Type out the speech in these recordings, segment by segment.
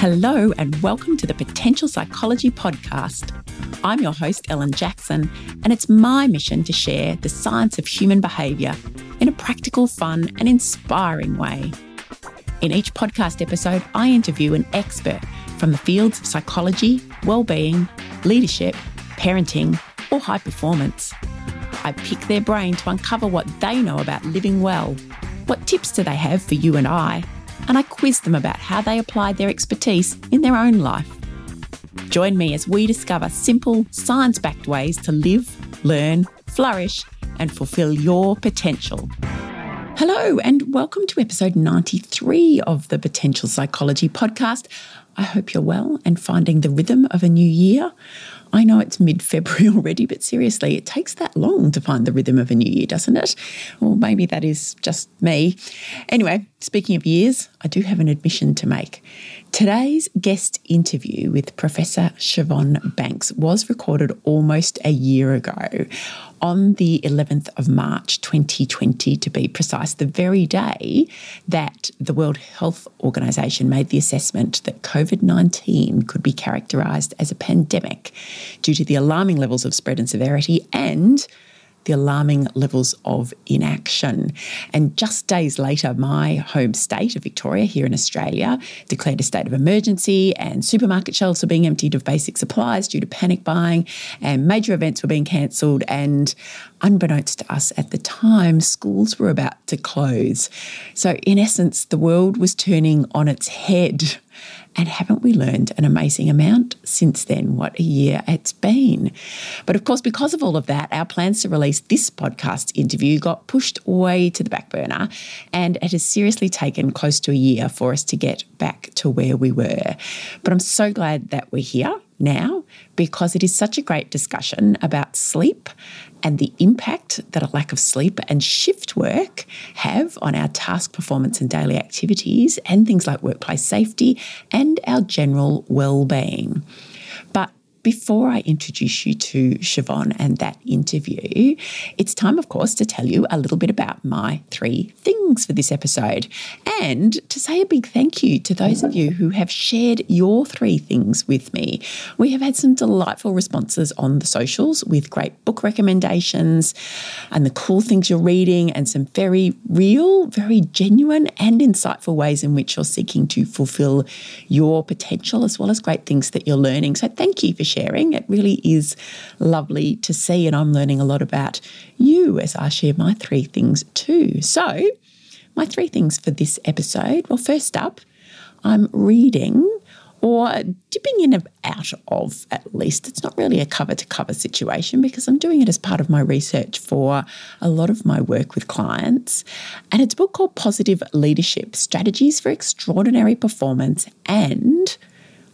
Hello, and welcome to the Potential Psychology Podcast. I'm your host, Ellen Jackson, and it's my mission to share the science of human behaviour in a practical, fun, and inspiring way. In each podcast episode, I interview an expert from the fields of psychology, well-being, leadership, parenting, or high performance. I pick their brain to uncover what they know about living well. What tips do they have for you and I? And I quiz them about how they applied their expertise in their own life. Join me as we discover simple, science backed ways to live, learn, flourish, and fulfill your potential. Hello, and welcome to episode 93 of the Potential Psychology Podcast. I hope you're well and finding the rhythm of a new year. I know it's mid February already, but seriously, it takes that long to find the rhythm of a new year, doesn't it? Or maybe that is just me. Anyway, speaking of years, I do have an admission to make. Today's guest interview with Professor Siobhan Banks was recorded almost a year ago on the 11th of March 2020, to be precise, the very day that the World Health Organization made the assessment that COVID 19 could be characterized as a pandemic due to the alarming levels of spread and severity and the alarming levels of inaction. And just days later, my home state of Victoria, here in Australia, declared a state of emergency, and supermarket shelves were being emptied of basic supplies due to panic buying, and major events were being cancelled. And unbeknownst to us at the time, schools were about to close. So, in essence, the world was turning on its head. And haven't we learned an amazing amount since then? What a year it's been. But of course, because of all of that, our plans to release this podcast interview got pushed way to the back burner. And it has seriously taken close to a year for us to get back to where we were. But I'm so glad that we're here now because it is such a great discussion about sleep and the impact that a lack of sleep and shift work have on our task performance and daily activities and things like workplace safety and our general well-being. But before I introduce you to Siobhan and that interview, it's time, of course, to tell you a little bit about my three things for this episode and to say a big thank you to those of you who have shared your three things with me. We have had some delightful responses on the socials with great book recommendations and the cool things you're reading and some very real, very genuine, and insightful ways in which you're seeking to fulfill your potential as well as great things that you're learning. So, thank you for sharing. It really is lovely to see, and I'm learning a lot about you as I share my three things too. So, my three things for this episode well, first up, I'm reading or dipping in and out of at least. It's not really a cover to cover situation because I'm doing it as part of my research for a lot of my work with clients. And it's a book called Positive Leadership Strategies for Extraordinary Performance and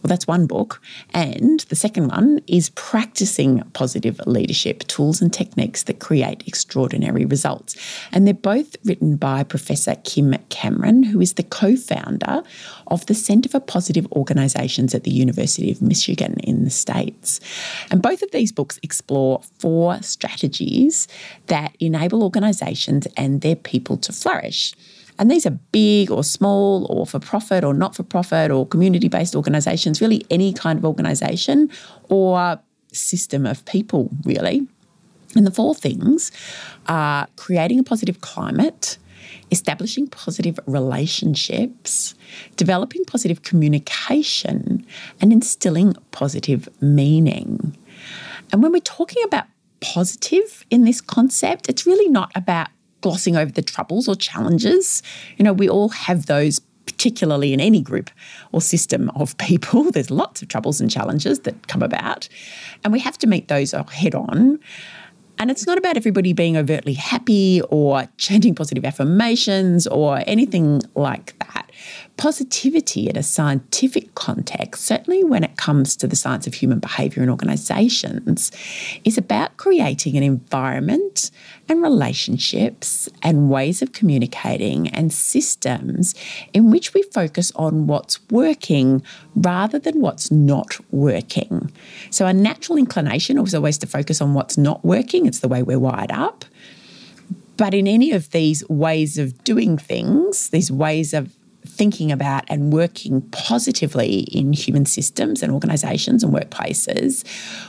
well, that's one book. And the second one is Practicing Positive Leadership Tools and Techniques that Create Extraordinary Results. And they're both written by Professor Kim Cameron, who is the co founder of the Centre for Positive Organisations at the University of Michigan in the States. And both of these books explore four strategies that enable organisations and their people to flourish. And these are big or small or for profit or not for profit or community based organizations, really any kind of organization or system of people, really. And the four things are creating a positive climate, establishing positive relationships, developing positive communication, and instilling positive meaning. And when we're talking about positive in this concept, it's really not about glossing over the troubles or challenges. You know, we all have those particularly in any group or system of people. There's lots of troubles and challenges that come about, and we have to meet those head on. And it's not about everybody being overtly happy or chanting positive affirmations or anything like that positivity in a scientific context, certainly when it comes to the science of human behaviour in organisations, is about creating an environment and relationships and ways of communicating and systems in which we focus on what's working rather than what's not working. So, our natural inclination is always to focus on what's not working, it's the way we're wired up. But in any of these ways of doing things, these ways of thinking about and working positively in human systems and organizations and workplaces,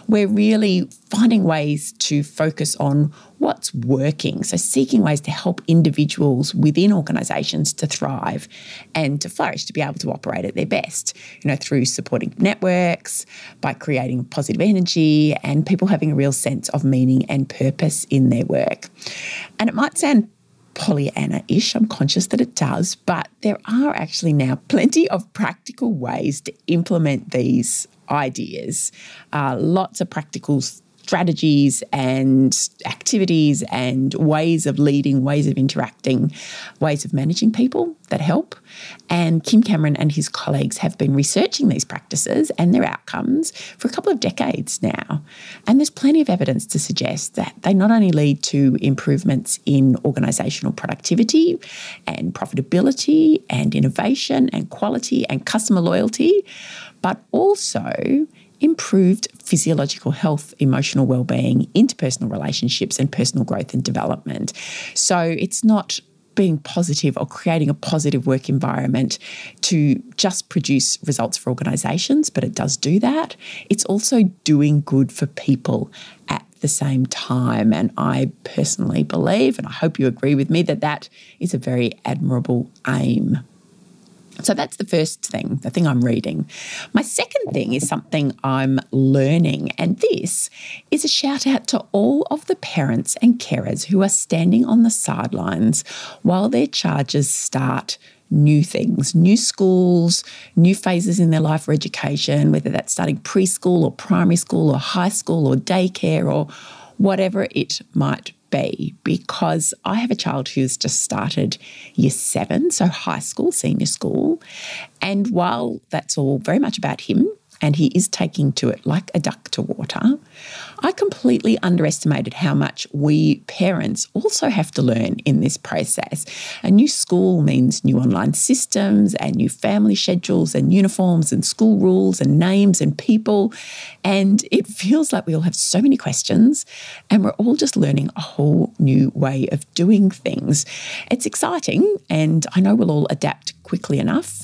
we're really finding ways to focus on what's working. So, seeking ways to help individuals within organizations to thrive and to flourish, to be able to operate at their best, you know, through supporting networks, by creating positive energy, and people having a real sense of meaning and purpose in their work. And it might sound Pollyanna ish. I'm conscious that it does, but there are actually now plenty of practical ways to implement these ideas. Uh, lots of practical strategies and activities and ways of leading, ways of interacting, ways of managing people that help. And Kim Cameron and his colleagues have been researching these practices and their outcomes for a couple of decades now. And there's plenty of evidence to suggest that they not only lead to improvements in organisational productivity and profitability and innovation and quality and customer loyalty, but also improved physiological health, emotional well-being, interpersonal relationships and personal growth and development. So it's not being positive or creating a positive work environment to just produce results for organizations, but it does do that. It's also doing good for people at the same time. And I personally believe, and I hope you agree with me, that that is a very admirable aim. So that's the first thing, the thing I'm reading. My second thing is something I'm learning, and this is a shout out to all of the parents and carers who are standing on the sidelines while their charges start new things, new schools, new phases in their life for education, whether that's starting preschool or primary school or high school or daycare or whatever it might be because I have a child who's just started year seven, so high school, senior school. And while that's all very much about him, and he is taking to it like a duck to water, I completely underestimated how much we parents also have to learn in this process. A new school means new online systems and new family schedules and uniforms and school rules and names and people. And it feels like we all have so many questions and we're all just learning a whole new way of doing things. It's exciting and I know we'll all adapt quickly enough.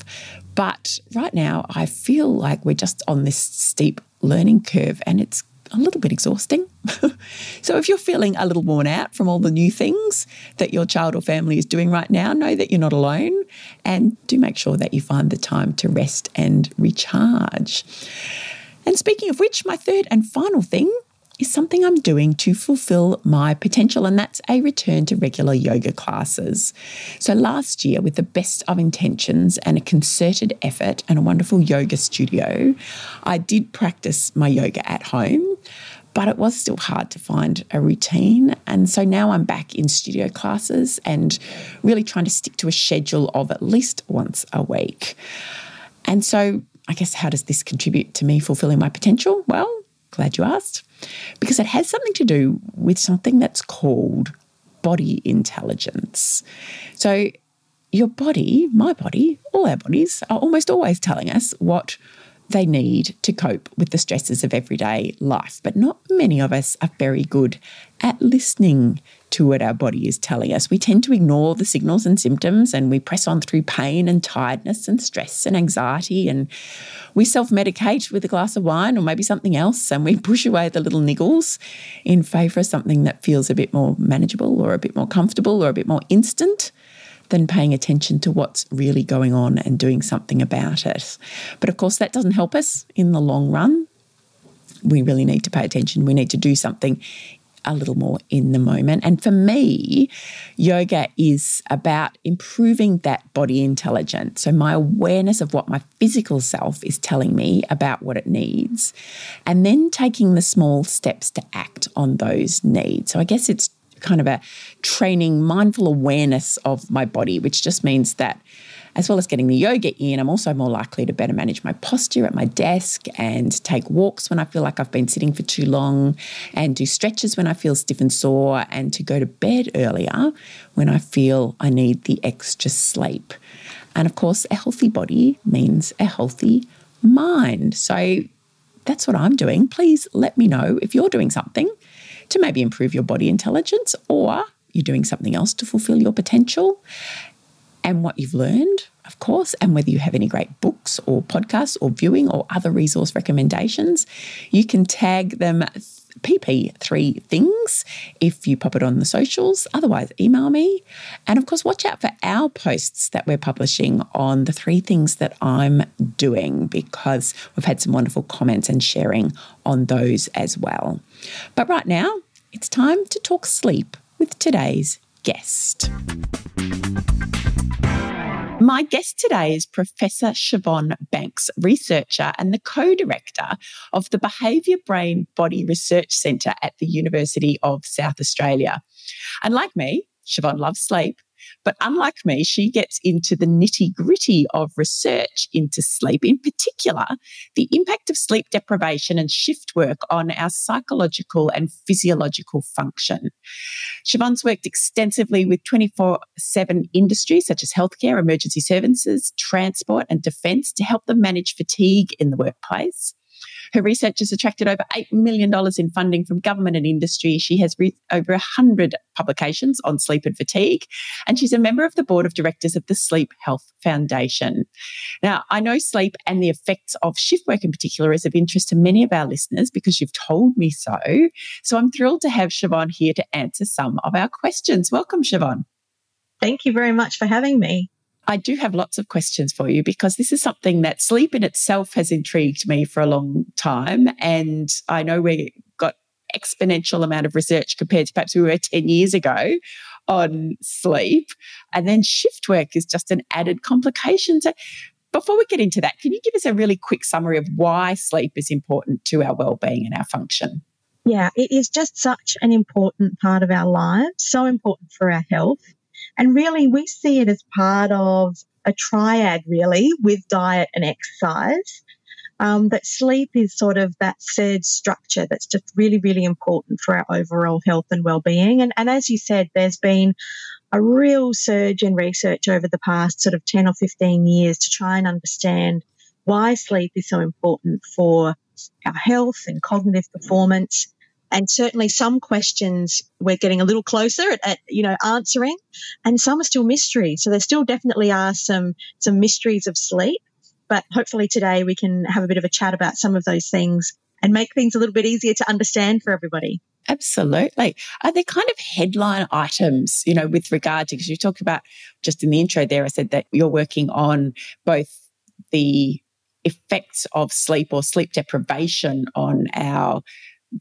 But right now, I feel like we're just on this steep learning curve and it's a little bit exhausting. so, if you're feeling a little worn out from all the new things that your child or family is doing right now, know that you're not alone and do make sure that you find the time to rest and recharge. And speaking of which, my third and final thing is something I'm doing to fulfill my potential, and that's a return to regular yoga classes. So, last year, with the best of intentions and a concerted effort and a wonderful yoga studio, I did practice my yoga at home. But it was still hard to find a routine. And so now I'm back in studio classes and really trying to stick to a schedule of at least once a week. And so, I guess, how does this contribute to me fulfilling my potential? Well, glad you asked because it has something to do with something that's called body intelligence. So, your body, my body, all our bodies are almost always telling us what they need to cope with the stresses of everyday life. But not many of us are very good at listening to what our body is telling us. We tend to ignore the signals and symptoms and we press on through pain and tiredness and stress and anxiety. And we self medicate with a glass of wine or maybe something else and we push away the little niggles in favour of something that feels a bit more manageable or a bit more comfortable or a bit more instant than paying attention to what's really going on and doing something about it. But of course, that doesn't help us in the long run. We really need to pay attention. We need to do something a little more in the moment. And for me, yoga is about improving that body intelligence. So, my awareness of what my physical self is telling me about what it needs, and then taking the small steps to act on those needs. So, I guess it's kind of a training mindful awareness of my body, which just means that as well as getting the yoga in, I'm also more likely to better manage my posture at my desk and take walks when I feel like I've been sitting for too long and do stretches when I feel stiff and sore and to go to bed earlier when I feel I need the extra sleep. And of course, a healthy body means a healthy mind. So that's what I'm doing. Please let me know if you're doing something to maybe improve your body intelligence or you're doing something else to fulfill your potential. and what you've learned, of course, and whether you have any great books or podcasts or viewing or other resource recommendations, you can tag them PP3 things if you pop it on the socials. Otherwise, email me. And of course, watch out for our posts that we're publishing on the three things that I'm doing because we've had some wonderful comments and sharing on those as well. But right now, it's time to talk sleep with today's guest. My guest today is Professor Siobhan Banks, researcher and the co director of the Behaviour Brain Body Research Centre at the University of South Australia. And like me, Siobhan loves sleep but unlike me, she gets into the nitty gritty of research into sleep, in particular, the impact of sleep deprivation and shift work on our psychological and physiological function. Siobhan's worked extensively with 24 7 industries such as healthcare, emergency services, transport, and defence to help them manage fatigue in the workplace. Her research has attracted over $8 million in funding from government and industry. She has re- over 100 publications on sleep and fatigue, and she's a member of the board of directors of the Sleep Health Foundation. Now, I know sleep and the effects of shift work in particular is of interest to many of our listeners because you've told me so. So I'm thrilled to have Siobhan here to answer some of our questions. Welcome, Siobhan. Thank you very much for having me. I do have lots of questions for you because this is something that sleep in itself has intrigued me for a long time. And I know we got exponential amount of research compared to perhaps we were 10 years ago on sleep. And then shift work is just an added complication. So before we get into that, can you give us a really quick summary of why sleep is important to our well-being and our function? Yeah, it is just such an important part of our lives, so important for our health. And really, we see it as part of a triad, really, with diet and exercise. Um, that sleep is sort of that third structure that's just really, really important for our overall health and well-being. And, and as you said, there's been a real surge in research over the past sort of 10 or 15 years to try and understand why sleep is so important for our health and cognitive performance and certainly some questions we're getting a little closer at, at, you know, answering and some are still mysteries. So there still definitely are some, some mysteries of sleep. But hopefully today we can have a bit of a chat about some of those things and make things a little bit easier to understand for everybody. Absolutely. Are there kind of headline items, you know, with regard to, because you talked about just in the intro there, I said that you're working on both the effects of sleep or sleep deprivation on our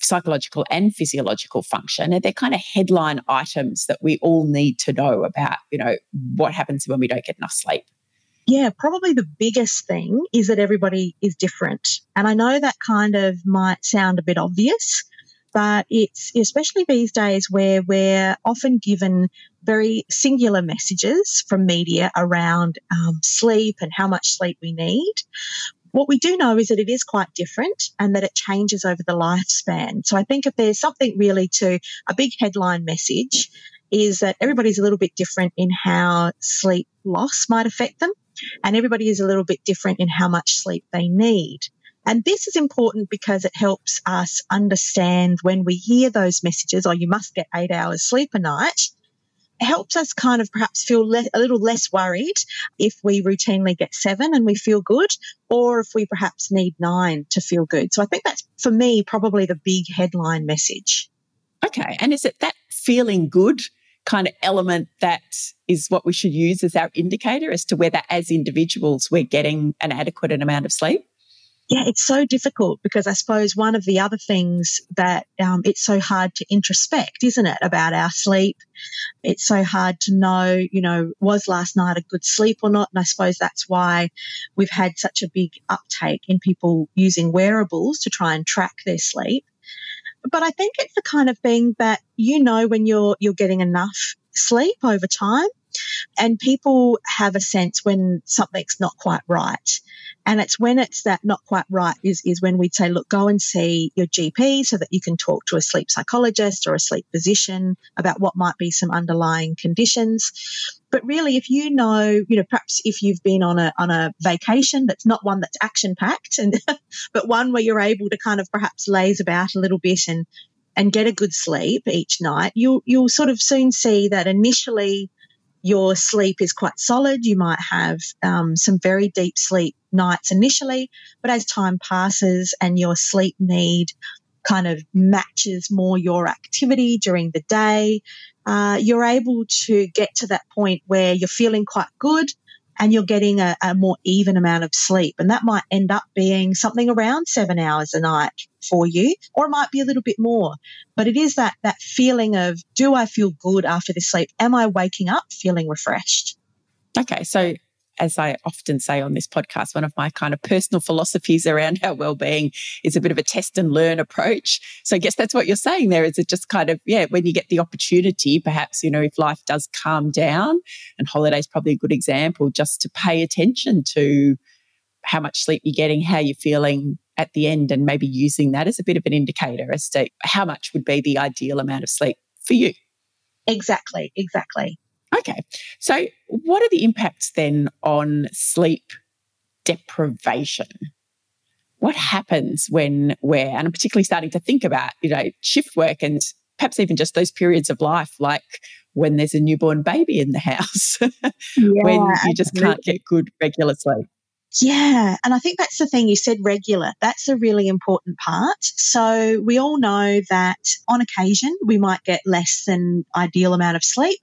psychological and physiological function. And they're kind of headline items that we all need to know about, you know, what happens when we don't get enough sleep. Yeah, probably the biggest thing is that everybody is different. And I know that kind of might sound a bit obvious, but it's especially these days where we're often given very singular messages from media around um, sleep and how much sleep we need. What we do know is that it is quite different and that it changes over the lifespan. So I think if there's something really to a big headline message is that everybody's a little bit different in how sleep loss might affect them and everybody is a little bit different in how much sleep they need. And this is important because it helps us understand when we hear those messages, oh, you must get eight hours sleep a night, helps us kind of perhaps feel le- a little less worried if we routinely get seven and we feel good, or if we perhaps need nine to feel good. So I think that's for me probably the big headline message. Okay. And is it that feeling good kind of element that is what we should use as our indicator as to whether as individuals we're getting an adequate amount of sleep? Yeah, it's so difficult because I suppose one of the other things that um, it's so hard to introspect, isn't it, about our sleep? It's so hard to know, you know, was last night a good sleep or not? And I suppose that's why we've had such a big uptake in people using wearables to try and track their sleep. But I think it's the kind of thing that you know when you're you're getting enough sleep over time and people have a sense when something's not quite right. And it's when it's that not quite right is, is when we'd say, look, go and see your GP so that you can talk to a sleep psychologist or a sleep physician about what might be some underlying conditions. But really, if you know, you know, perhaps if you've been on a on a vacation that's not one that's action packed, and but one where you're able to kind of perhaps laze about a little bit and and get a good sleep each night, you'll you'll sort of soon see that initially your sleep is quite solid. You might have um, some very deep sleep nights initially, but as time passes and your sleep need kind of matches more your activity during the day, uh, you're able to get to that point where you're feeling quite good and you're getting a, a, more even amount of sleep. And that might end up being something around seven hours a night for you, or it might be a little bit more. But it is that, that feeling of, do I feel good after this sleep? Am I waking up feeling refreshed? Okay. So as I often say on this podcast, one of my kind of personal philosophies around our well-being is a bit of a test and learn approach. So I guess that's what you're saying there. Is it just kind of, yeah, when you get the opportunity, perhaps, you know, if life does calm down, and holiday's probably a good example, just to pay attention to how much sleep you're getting, how you're feeling at the end, and maybe using that as a bit of an indicator as to how much would be the ideal amount of sleep for you. Exactly, exactly. Okay. So, what are the impacts then on sleep deprivation? What happens when we're, and I'm particularly starting to think about, you know, shift work and perhaps even just those periods of life, like when there's a newborn baby in the house, yeah, when you just absolutely. can't get good regular sleep. Yeah. And I think that's the thing you said regular. That's a really important part. So we all know that on occasion we might get less than ideal amount of sleep.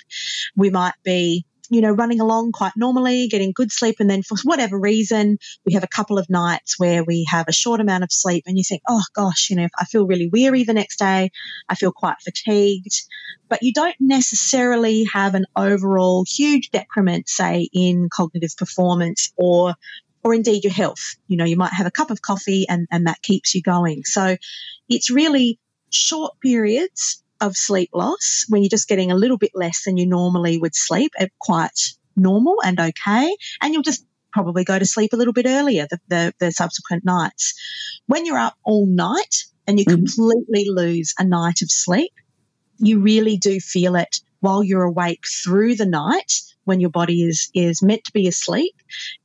We might be you know, running along quite normally, getting good sleep. And then for whatever reason, we have a couple of nights where we have a short amount of sleep and you think, oh gosh, you know, I feel really weary the next day. I feel quite fatigued. But you don't necessarily have an overall huge decrement, say, in cognitive performance or or indeed your health. You know, you might have a cup of coffee and, and that keeps you going. So it's really short periods of sleep loss when you're just getting a little bit less than you normally would sleep at quite normal and okay. And you'll just probably go to sleep a little bit earlier the, the, the subsequent nights. When you're up all night and you mm-hmm. completely lose a night of sleep, you really do feel it while you're awake through the night when your body is is meant to be asleep.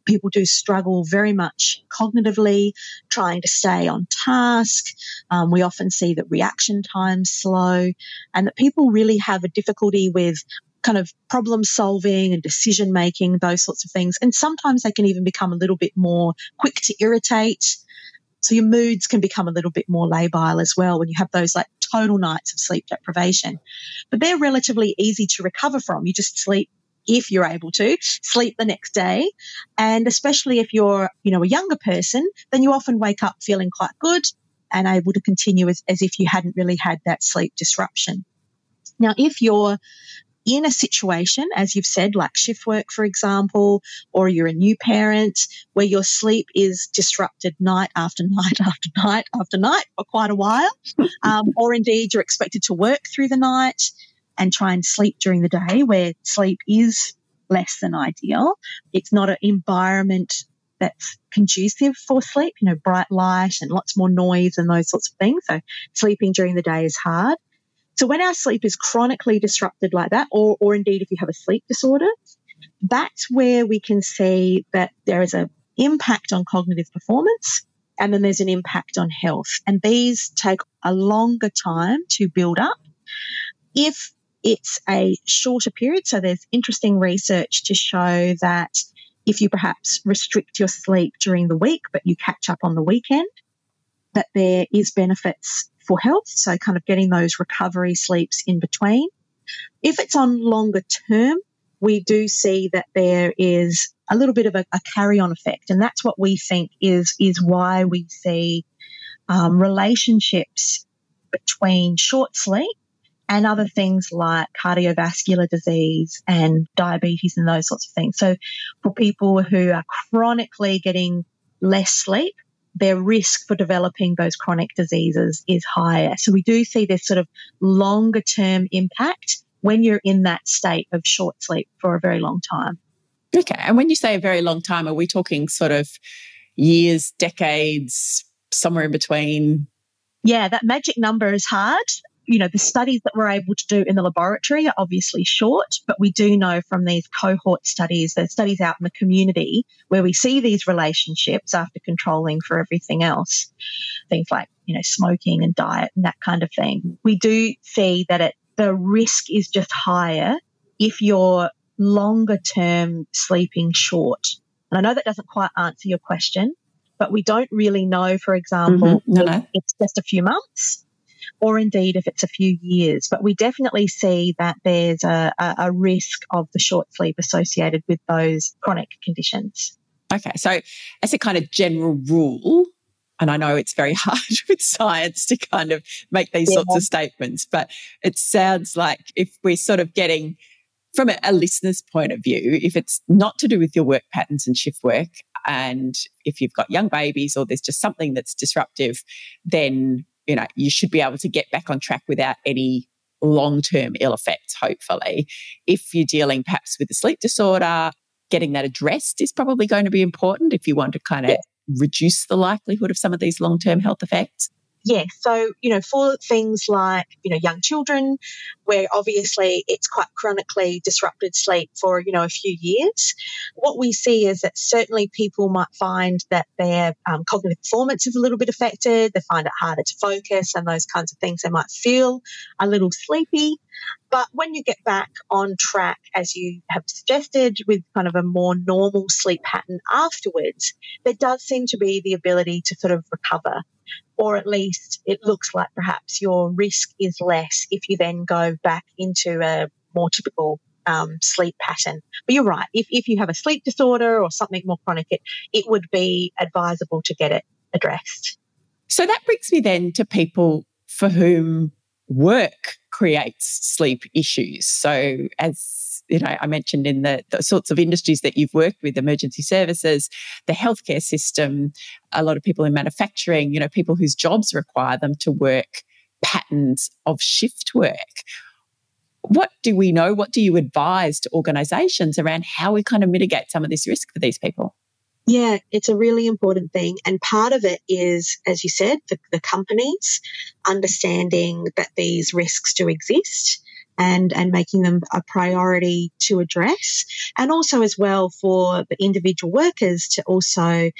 People do struggle very much cognitively, trying to stay on task. Um, we often see that reaction times slow, and that people really have a difficulty with kind of problem solving and decision making, those sorts of things. And sometimes they can even become a little bit more quick to irritate. So your moods can become a little bit more labile as well when you have those like total nights of sleep deprivation. But they're relatively easy to recover from. You just sleep if you're able to sleep the next day. And especially if you're you know a younger person then you often wake up feeling quite good and able to continue as, as if you hadn't really had that sleep disruption. Now if you're in a situation, as you've said, like shift work, for example, or you're a new parent where your sleep is disrupted night after night after night after night for quite a while, um, or indeed you're expected to work through the night and try and sleep during the day where sleep is less than ideal. It's not an environment that's conducive for sleep, you know, bright light and lots more noise and those sorts of things. So sleeping during the day is hard. So when our sleep is chronically disrupted like that, or, or indeed if you have a sleep disorder, that's where we can see that there is an impact on cognitive performance and then there's an impact on health. And these take a longer time to build up. If it's a shorter period, so there's interesting research to show that if you perhaps restrict your sleep during the week, but you catch up on the weekend, that there is benefits for health. So kind of getting those recovery sleeps in between. If it's on longer term, we do see that there is a little bit of a, a carry on effect. And that's what we think is, is why we see um, relationships between short sleep and other things like cardiovascular disease and diabetes and those sorts of things. So for people who are chronically getting less sleep, their risk for developing those chronic diseases is higher. So we do see this sort of longer term impact when you're in that state of short sleep for a very long time. Okay. And when you say a very long time, are we talking sort of years, decades, somewhere in between? Yeah, that magic number is hard you know, the studies that we're able to do in the laboratory are obviously short, but we do know from these cohort studies, the studies out in the community where we see these relationships after controlling for everything else, things like, you know, smoking and diet and that kind of thing. We do see that it, the risk is just higher if you're longer term sleeping short? And I know that doesn't quite answer your question, but we don't really know, for example, mm-hmm. no, no. it's just a few months or indeed if it's a few years. But we definitely see that there's a, a, risk of the short sleep associated with those chronic conditions. Okay, so as a kind of general rule, and I know it's very hard with science to kind of make these yeah. sorts of statements, but it sounds like if we're sort of getting from a, a, listener's point of view, if it's not to do with your work patterns and shift work, and if you've got young babies or there's just something that's disruptive, then you know you should be able to get back on track without any long-term ill effects. Hopefully, if you're dealing perhaps with a sleep disorder, getting that addressed is probably going to be important if you want to kind of yeah. reduce the likelihood of some of these long-term health effects yeah, so, you know, for things like, you know, young children, where obviously it's quite chronically disrupted sleep for, you know, a few years, what we see is that certainly people might find that their um, cognitive performance is a little bit affected. They find it harder to focus and those kinds of things. They might feel a little sleepy. But when you get back on track, as you have suggested, with kind of a more normal sleep pattern afterwards, there does seem to be the ability to sort of recover or at least it looks like perhaps your risk is less if you then go back into a more typical um, sleep pattern. But you're right. If, if you have a sleep disorder or something more chronic, it, it would be advisable to get it addressed. So that brings me then to people for whom work creates sleep issues. So as you know, I mentioned in the, the sorts of industries that you've worked with, emergency services, the healthcare system, a lot of people in manufacturing, you know, people whose jobs require them to work patterns of shift work. What do we know? What do you advise to organizations around how we kind of mitigate some of this risk for these people? Yeah, it's a really important thing. And part of it is, as you said, the, the companies understanding that these risks do exist and and making them a priority to address and also as well for the individual workers to also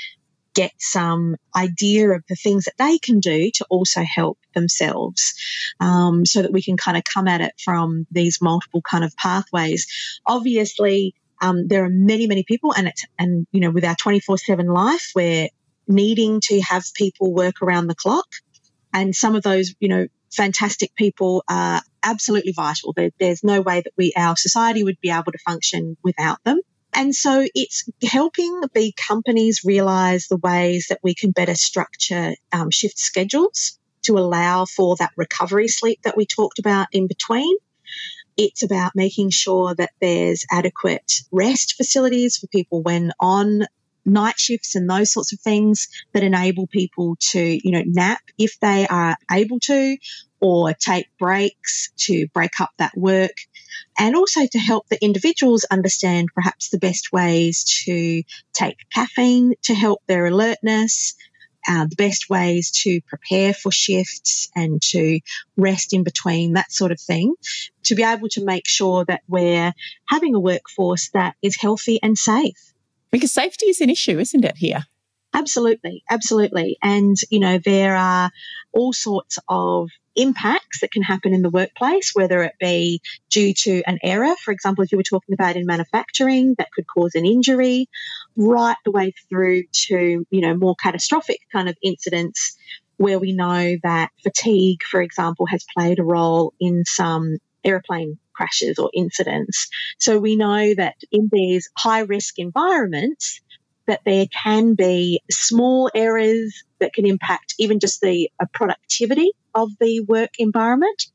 get some idea of the things that they can do to also help themselves um, so that we can kind of come at it from these multiple kind of pathways. Obviously um, there are many many people and it's and you know with our 24-7 life we're needing to have people work around the clock and some of those you know fantastic people are absolutely vital. There, there's no way that we, our society would be able to function without them. And so it's helping the companies realize the ways that we can better structure um, shift schedules to allow for that recovery sleep that we talked about in between. It's about making sure that there's adequate rest facilities for people when on night shifts and those sorts of things that enable people to, you know, nap if they are able to or take breaks to break up that work and also to help the individuals understand perhaps the best ways to take caffeine to help their alertness, uh, the best ways to prepare for shifts and to rest in between, that sort of thing, to be able to make sure that we're having a workforce that is healthy and safe. Because safety is an issue, isn't it, here? Absolutely, absolutely. And, you know, there are all sorts of impacts that can happen in the workplace, whether it be due to an error, for example, if you were talking about in manufacturing, that could cause an injury, right the way through to, you know, more catastrophic kind of incidents where we know that fatigue, for example, has played a role in some airplane crashes or incidents. So we know that in these high risk environments, that there can be small errors that can impact even just the uh, productivity of the work environment,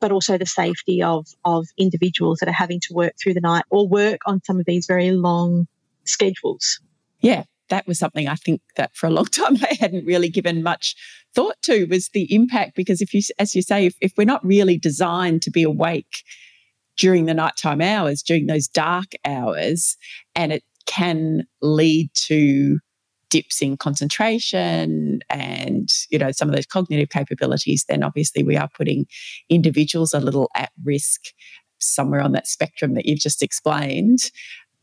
but also the safety of, of individuals that are having to work through the night or work on some of these very long schedules. Yeah, that was something I think that for a long time I hadn't really given much thought to was the impact because if you, as you say, if, if we're not really designed to be awake during the nighttime hours, during those dark hours, and it can lead to dips in concentration and you know some of those cognitive capabilities then obviously we are putting individuals a little at risk somewhere on that spectrum that you've just explained.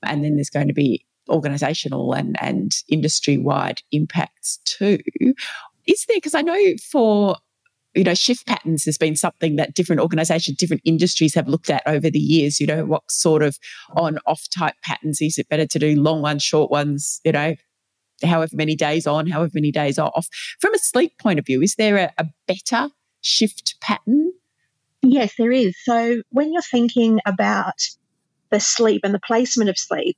And then there's going to be organizational and and industry wide impacts too. Is there because i know for you know, shift patterns has been something that different organizations, different industries have looked at over the years. You know, what sort of on off type patterns is it better to do long ones, short ones, you know, however many days on, however many days off. From a sleep point of view, is there a, a better shift pattern? Yes, there is. So when you're thinking about the sleep and the placement of sleep,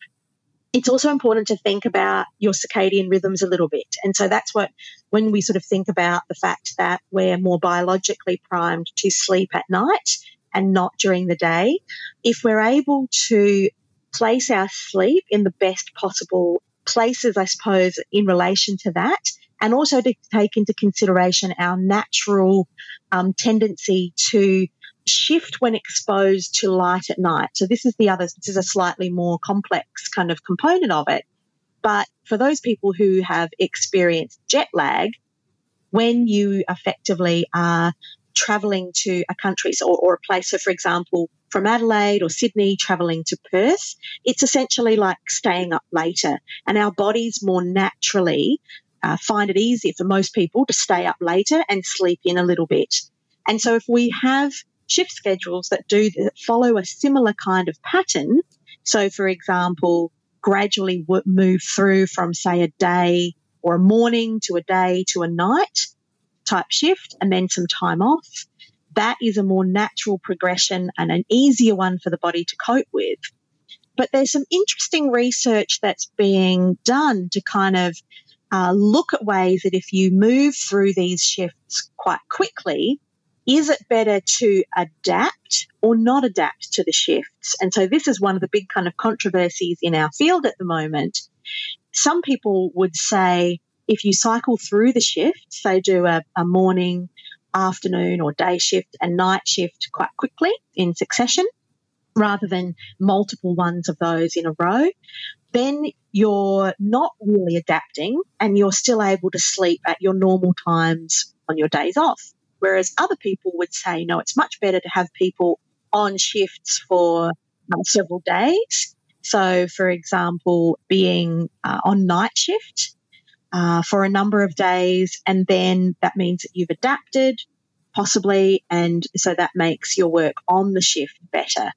it's also important to think about your circadian rhythms a little bit. And so that's what, when we sort of think about the fact that we're more biologically primed to sleep at night and not during the day, if we're able to place our sleep in the best possible places, I suppose, in relation to that, and also to take into consideration our natural um, tendency to shift when exposed to light at night. So this is the other, this is a slightly more complex kind of component of it. But for those people who have experienced jet lag, when you effectively are traveling to a country or, or a place, so for example, from Adelaide or Sydney traveling to Perth, it's essentially like staying up later. And our bodies more naturally uh, find it easier for most people to stay up later and sleep in a little bit. And so if we have shift schedules that do that follow a similar kind of pattern. So, for example, gradually w- move through from, say, a day or a morning to a day to a night type shift and then some time off. That is a more natural progression and an easier one for the body to cope with. But there's some interesting research that's being done to kind of uh, look at ways that if you move through these shifts quite quickly, is it better to adapt or not adapt to the shifts? And so this is one of the big kind of controversies in our field at the moment. Some people would say if you cycle through the shifts, say do a, a morning, afternoon or day shift and night shift quite quickly in succession, rather than multiple ones of those in a row, then you're not really adapting and you're still able to sleep at your normal times on your days off. Whereas other people would say, no, it's much better to have people on shifts for uh, several days. So, for example, being uh, on night shift uh, for a number of days, and then that means that you've adapted possibly, and so that makes your work on the shift better.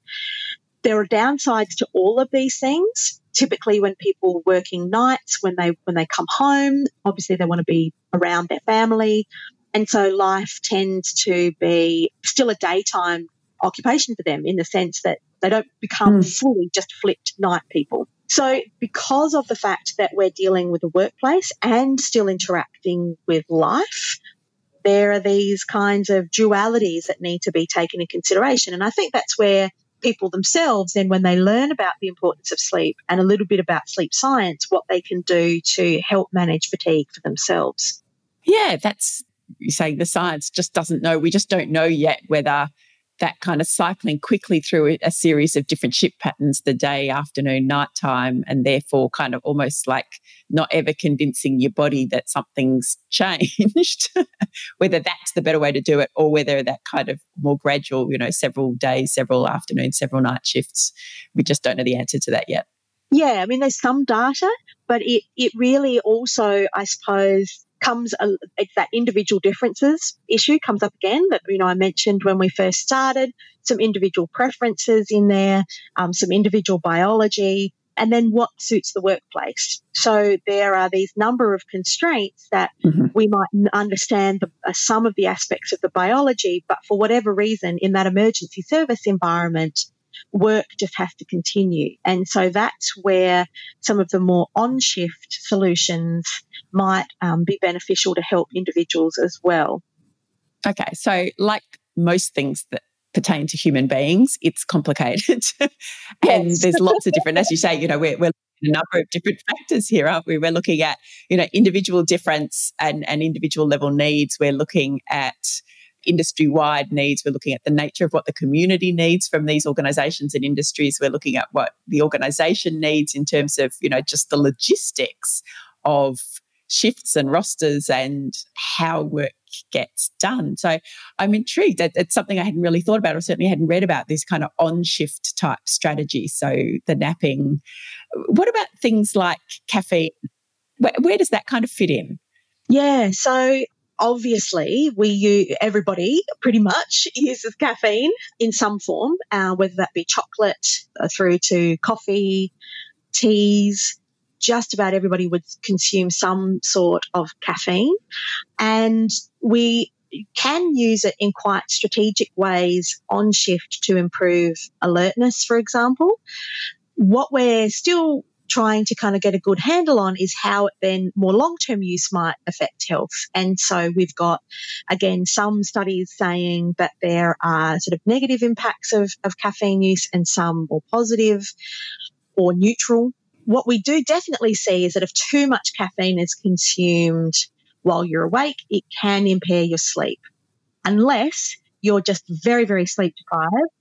There are downsides to all of these things. Typically, when people working nights, when they when they come home, obviously they want to be around their family. And so life tends to be still a daytime occupation for them in the sense that they don't become mm. fully just flipped night people. So, because of the fact that we're dealing with a workplace and still interacting with life, there are these kinds of dualities that need to be taken in consideration. And I think that's where people themselves, then, when they learn about the importance of sleep and a little bit about sleep science, what they can do to help manage fatigue for themselves. Yeah, that's you say the science just doesn't know. We just don't know yet whether that kind of cycling quickly through a series of different shift patterns the day, afternoon, nighttime, and therefore kind of almost like not ever convincing your body that something's changed, whether that's the better way to do it or whether that kind of more gradual, you know, several days, several afternoons, several night shifts. We just don't know the answer to that yet. Yeah, I mean, there's some data, but it, it really also, I suppose, comes a, it's that individual differences issue comes up again that you know I mentioned when we first started some individual preferences in there um, some individual biology and then what suits the workplace so there are these number of constraints that mm-hmm. we might understand the, uh, some of the aspects of the biology but for whatever reason in that emergency service environment work just has to continue. And so that's where some of the more on shift solutions might um, be beneficial to help individuals as well. Okay. So, like most things that pertain to human beings, it's complicated. and yes. there's lots of different, as you say, you know, we're, we're a number of different factors here, aren't we? We're looking at, you know, individual difference and, and individual level needs. We're looking at industry wide needs. We're looking at the nature of what the community needs from these organizations and industries. We're looking at what the organization needs in terms of, you know, just the logistics of shifts and rosters and how work gets done. So I'm intrigued. It's something I hadn't really thought about, or certainly hadn't read about this kind of on shift type strategy. So the napping. What about things like caffeine? Where, where does that kind of fit in? Yeah. So obviously we use, everybody pretty much uses caffeine in some form, uh, whether that be chocolate uh, through to coffee, teas. Just about everybody would consume some sort of caffeine, and we can use it in quite strategic ways on shift to improve alertness, for example. What we're still trying to kind of get a good handle on is how it then more long term use might affect health. And so we've got, again, some studies saying that there are sort of negative impacts of, of caffeine use and some more positive or neutral. What we do definitely see is that if too much caffeine is consumed while you're awake, it can impair your sleep unless you're just very, very sleep deprived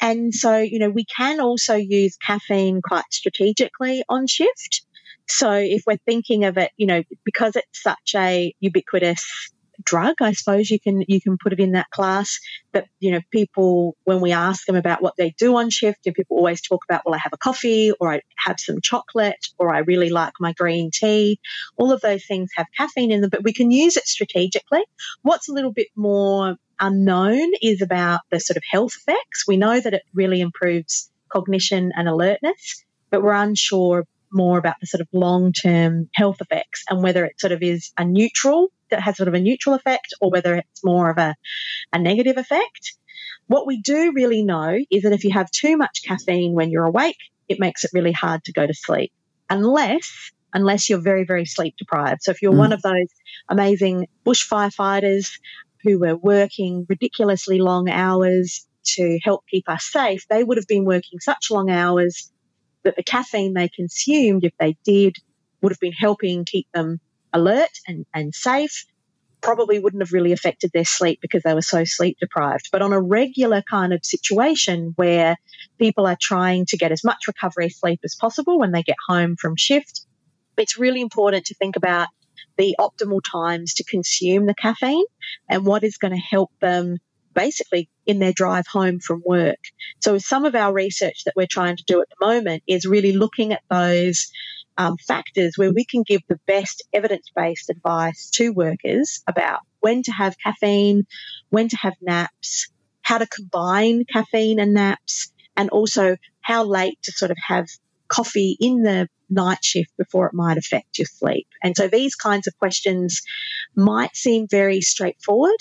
and so, you know, we can also use caffeine quite strategically on shift. So if we're thinking of it, you know, because it's such a ubiquitous drug, I suppose you can you can put it in that class. But you know, people when we ask them about what they do on shift, and people always talk about, well, I have a coffee, or I have some chocolate, or I really like my green tea. All of those things have caffeine in them, but we can use it strategically. What's a little bit more unknown is about the sort of health effects. We know that it really improves cognition and alertness, but we're unsure more about the sort of long term health effects and whether it sort of is a neutral that has sort of a neutral effect or whether it's more of a, a negative effect. What we do really know is that if you have too much caffeine when you're awake, it makes it really hard to go to sleep unless unless you're very very sleep deprived. So if you're mm. one of those amazing bush firefighters who were working ridiculously long hours to help keep us safe, they would have been working such long hours that the caffeine they consumed, if they did, would have been helping keep them alert and, and safe. Probably wouldn't have really affected their sleep because they were so sleep deprived. But on a regular kind of situation where people are trying to get as much recovery sleep as possible when they get home from shift, it's really important to think about the optimal times to consume the caffeine and what is going to help them basically in their drive home from work. So, some of our research that we're trying to do at the moment is really looking at those um, factors where we can give the best evidence based advice to workers about when to have caffeine, when to have naps, how to combine caffeine and naps, and also how late to sort of have coffee in the night shift before it might affect your sleep. And so these kinds of questions might seem very straightforward,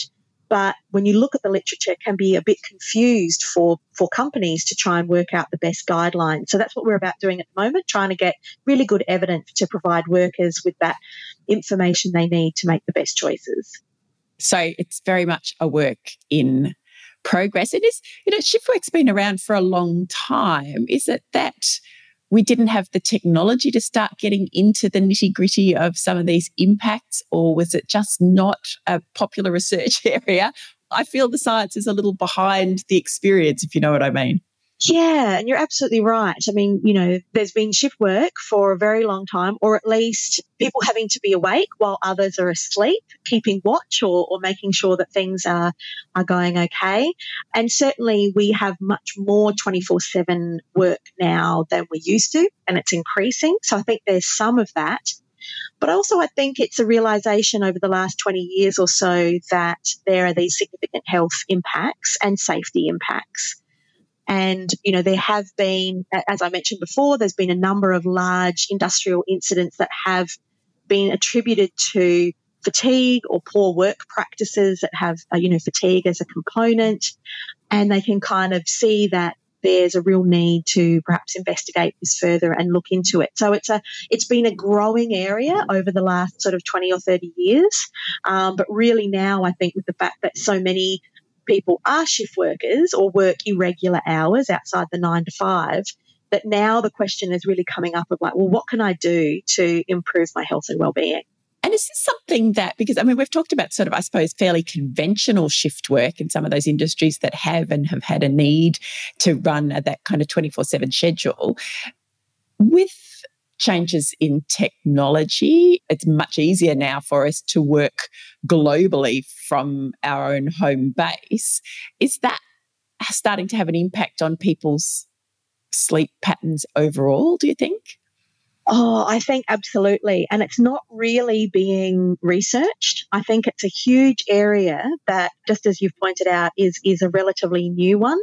but when you look at the literature can be a bit confused for for companies to try and work out the best guidelines so that's what we're about doing at the moment trying to get really good evidence to provide workers with that information they need to make the best choices. So it's very much a work in progress. It is you know shiftwork's been around for a long time. Is it that we didn't have the technology to start getting into the nitty gritty of some of these impacts, or was it just not a popular research area? I feel the science is a little behind the experience, if you know what I mean. Yeah, and you're absolutely right. I mean, you know, there's been shift work for a very long time, or at least people having to be awake while others are asleep, keeping watch or, or making sure that things are, are going okay. And certainly we have much more 24 7 work now than we used to, and it's increasing. So I think there's some of that. But also, I think it's a realization over the last 20 years or so that there are these significant health impacts and safety impacts. And, you know, there have been, as I mentioned before, there's been a number of large industrial incidents that have been attributed to fatigue or poor work practices that have, uh, you know, fatigue as a component. And they can kind of see that there's a real need to perhaps investigate this further and look into it. So it's a it's been a growing area over the last sort of 20 or 30 years. Um, but really now I think with the fact that so many people are shift workers or work irregular hours outside the nine to five, that now the question is really coming up of like, well, what can I do to improve my health and well-being? And is this something that, because I mean, we've talked about sort of, I suppose, fairly conventional shift work in some of those industries that have and have had a need to run at that kind of 24 7 schedule. With changes in technology, it's much easier now for us to work globally from our own home base. Is that starting to have an impact on people's sleep patterns overall, do you think? Oh, I think absolutely. And it's not really being researched. I think it's a huge area that, just as you've pointed out, is, is a relatively new one.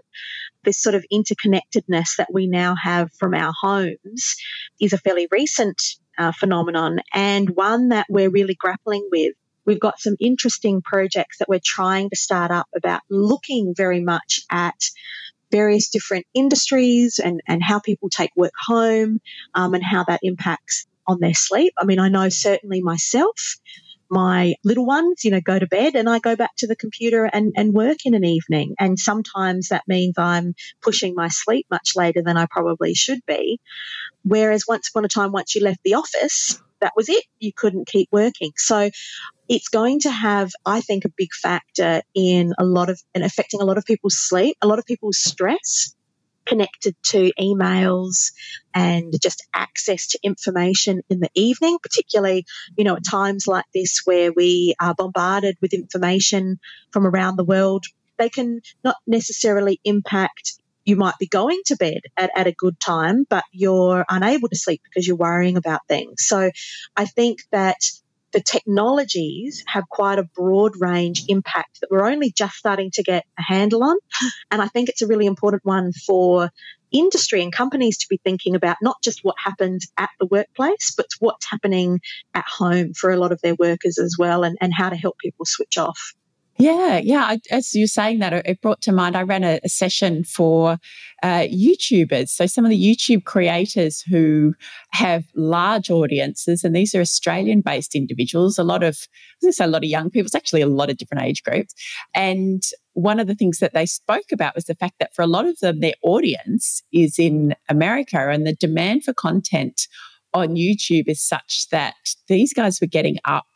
This sort of interconnectedness that we now have from our homes is a fairly recent uh, phenomenon and one that we're really grappling with. We've got some interesting projects that we're trying to start up about looking very much at various different industries and, and how people take work home um, and how that impacts on their sleep. I mean, I know certainly myself, my little ones, you know, go to bed and I go back to the computer and, and work in an evening. And sometimes that means I'm pushing my sleep much later than I probably should be. Whereas once upon a time, once you left the office, that was it. You couldn't keep working. So it's going to have, I think, a big factor in a lot of and affecting a lot of people's sleep, a lot of people's stress connected to emails and just access to information in the evening, particularly, you know, at times like this where we are bombarded with information from around the world. They can not necessarily impact you might be going to bed at, at a good time, but you're unable to sleep because you're worrying about things. So I think that the technologies have quite a broad range impact that we're only just starting to get a handle on. And I think it's a really important one for industry and companies to be thinking about not just what happens at the workplace, but what's happening at home for a lot of their workers as well and, and how to help people switch off. Yeah, yeah. I, as you're saying that, it brought to mind. I ran a, a session for uh, YouTubers, so some of the YouTube creators who have large audiences, and these are Australian-based individuals. A lot of, a lot of young people. It's actually a lot of different age groups. And one of the things that they spoke about was the fact that for a lot of them, their audience is in America, and the demand for content on YouTube is such that these guys were getting up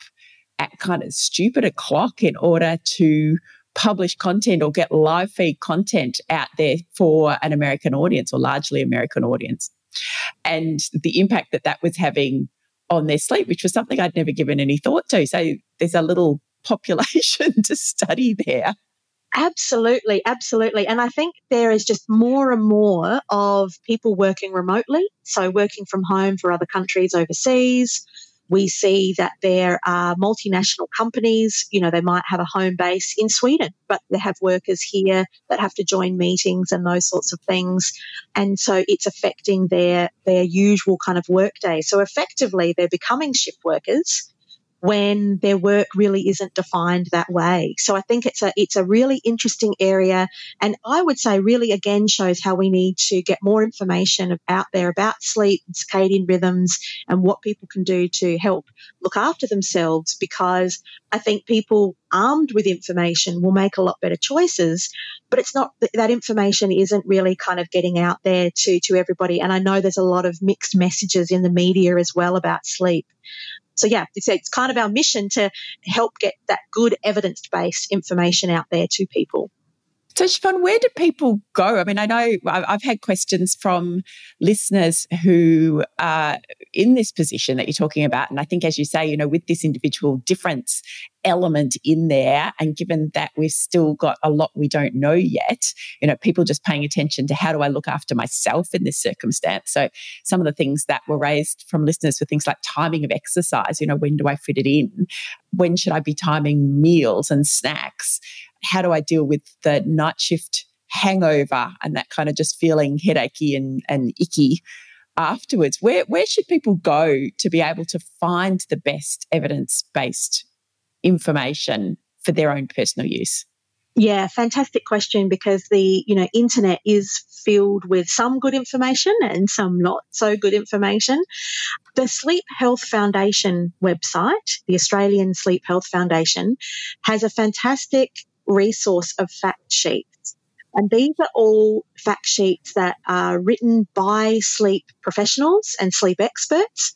at kind of stupid o'clock in order to publish content or get live feed content out there for an American audience or largely American audience. And the impact that that was having on their sleep, which was something I'd never given any thought to. So there's a little population to study there. Absolutely, absolutely. And I think there is just more and more of people working remotely. So, working from home for other countries overseas, we see that there are multinational companies, you know, they might have a home base in Sweden, but they have workers here that have to join meetings and those sorts of things. And so it's affecting their, their usual kind of work day. So effectively, they're becoming shift workers when their work really isn't defined that way. So I think it's a it's a really interesting area. And I would say really again shows how we need to get more information out there about sleep circadian rhythms and what people can do to help look after themselves because I think people armed with information will make a lot better choices but it's not that information isn't really kind of getting out there to to everybody. And I know there's a lot of mixed messages in the media as well about sleep so yeah, it's, it's kind of our mission to help get that good evidence based information out there to people. So, Siobhan, where do people go? I mean, I know I've had questions from listeners who are in this position that you're talking about. And I think, as you say, you know, with this individual difference element in there, and given that we've still got a lot we don't know yet, you know, people just paying attention to how do I look after myself in this circumstance. So, some of the things that were raised from listeners were things like timing of exercise, you know, when do I fit it in? When should I be timing meals and snacks? How do I deal with the night shift hangover and that kind of just feeling headachy and, and icky afterwards? Where, where should people go to be able to find the best evidence based information for their own personal use? Yeah, fantastic question because the, you know, internet is filled with some good information and some not so good information. The Sleep Health Foundation website, the Australian Sleep Health Foundation, has a fantastic resource of fact sheets. And these are all fact sheets that are written by sleep professionals and sleep experts.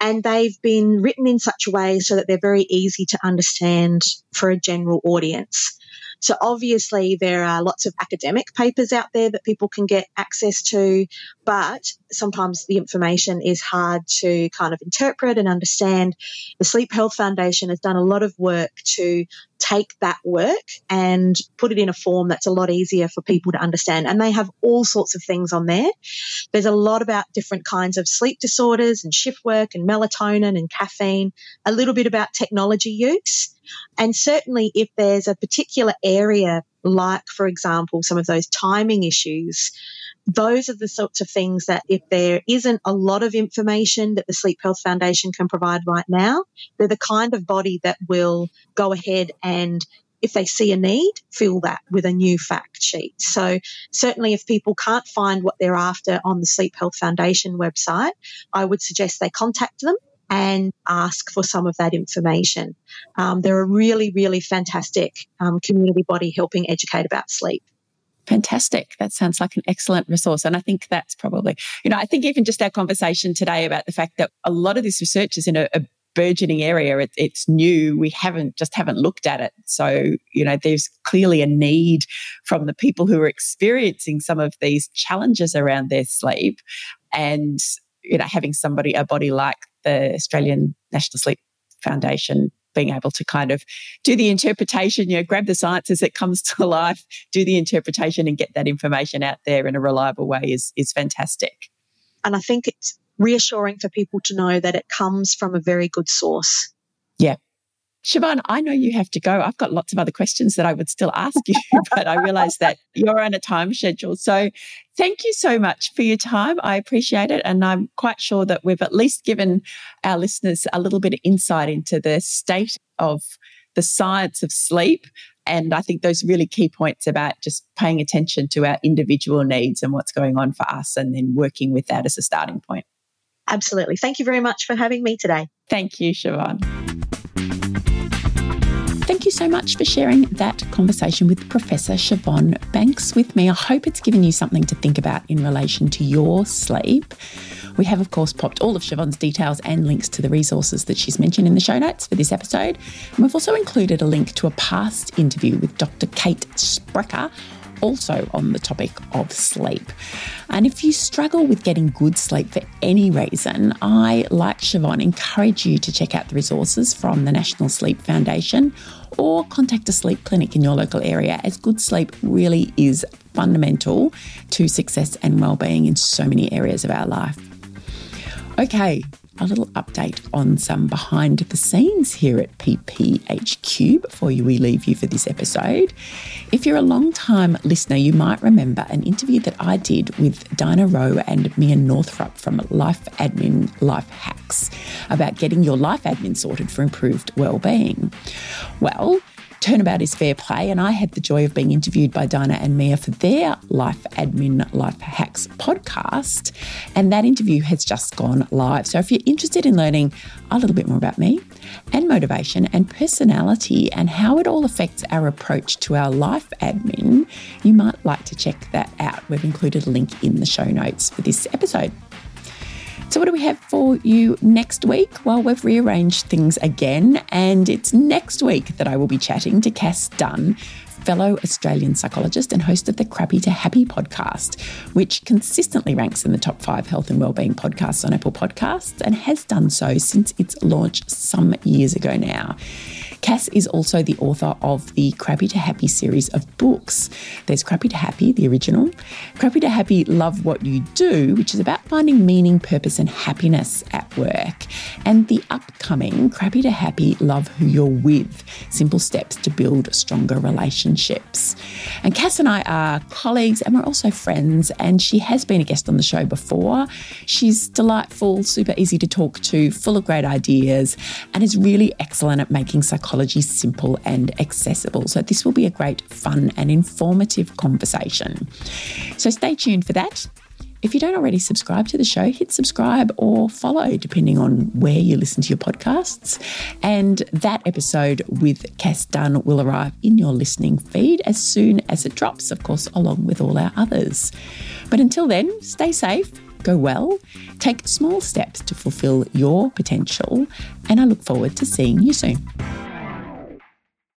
And they've been written in such a way so that they're very easy to understand for a general audience. So obviously there are lots of academic papers out there that people can get access to, but sometimes the information is hard to kind of interpret and understand. The Sleep Health Foundation has done a lot of work to take that work and put it in a form that's a lot easier for people to understand. And they have all sorts of things on there. There's a lot about different kinds of sleep disorders and shift work and melatonin and caffeine, a little bit about technology use. And certainly, if there's a particular area, like, for example, some of those timing issues, those are the sorts of things that if there isn't a lot of information that the Sleep Health Foundation can provide right now, they're the kind of body that will go ahead and if they see a need, fill that with a new fact sheet. So, certainly, if people can't find what they're after on the Sleep Health Foundation website, I would suggest they contact them and ask for some of that information. Um, they're a really, really fantastic um, community body helping educate about sleep. Fantastic. That sounds like an excellent resource. And I think that's probably, you know, I think even just our conversation today about the fact that a lot of this research is in a, a burgeoning area. It, it's new. We haven't just haven't looked at it. So, you know, there's clearly a need from the people who are experiencing some of these challenges around their sleep and, you know, having somebody, a body like the Australian National Sleep Foundation being able to kind of do the interpretation, you know, grab the science as it comes to life, do the interpretation and get that information out there in a reliable way is, is fantastic. And I think it's reassuring for people to know that it comes from a very good source. Yeah. Siobhan, I know you have to go. I've got lots of other questions that I would still ask you, but I realize that you're on a time schedule. So thank you so much for your time. I appreciate it. And I'm quite sure that we've at least given our listeners a little bit of insight into the state of the science of sleep. And I think those really key points about just paying attention to our individual needs and what's going on for us, and then working with that as a starting point. Absolutely. Thank you very much for having me today. Thank you, Siobhan. Thank you so much for sharing that conversation with Professor Siobhan Banks with me. I hope it's given you something to think about in relation to your sleep. We have, of course, popped all of Siobhan's details and links to the resources that she's mentioned in the show notes for this episode. And we've also included a link to a past interview with Dr. Kate Sprecher also on the topic of sleep. And if you struggle with getting good sleep for any reason, I, like Siobhan, encourage you to check out the resources from the National Sleep Foundation or contact a sleep clinic in your local area, as good sleep really is fundamental to success and well-being in so many areas of our life. Okay, a little update on some behind the scenes here at PPHQ before we leave you for this episode. If you're a long time listener, you might remember an interview that I did with Dinah Rowe and Mia Northrop from Life Admin Life Hacks about getting your life admin sorted for improved well-being. Well, Turnabout is fair play, and I had the joy of being interviewed by Dinah and Mia for their Life Admin Life Hacks podcast. And that interview has just gone live. So if you're interested in learning a little bit more about me and motivation and personality and how it all affects our approach to our life admin, you might like to check that out. We've included a link in the show notes for this episode. So, what do we have for you next week? Well, we've rearranged things again, and it's next week that I will be chatting to Cass Dunn, fellow Australian psychologist and host of the Crappy to Happy podcast, which consistently ranks in the top five health and wellbeing podcasts on Apple Podcasts and has done so since its launch some years ago now. Cass is also the author of the Crappy to Happy series of books. There's Crappy to Happy, the original, Crappy to Happy Love What You Do, which is about finding meaning, purpose, and happiness at work, and the upcoming Crappy to Happy Love Who You're With Simple Steps to Build Stronger Relationships. And Cass and I are colleagues and we're also friends, and she has been a guest on the show before. She's delightful, super easy to talk to, full of great ideas, and is really excellent at making psychology psychology simple and accessible. So, this will be a great, fun, and informative conversation. So, stay tuned for that. If you don't already subscribe to the show, hit subscribe or follow, depending on where you listen to your podcasts. And that episode with Cass Dunn will arrive in your listening feed as soon as it drops, of course, along with all our others. But until then, stay safe, go well, take small steps to fulfill your potential, and I look forward to seeing you soon.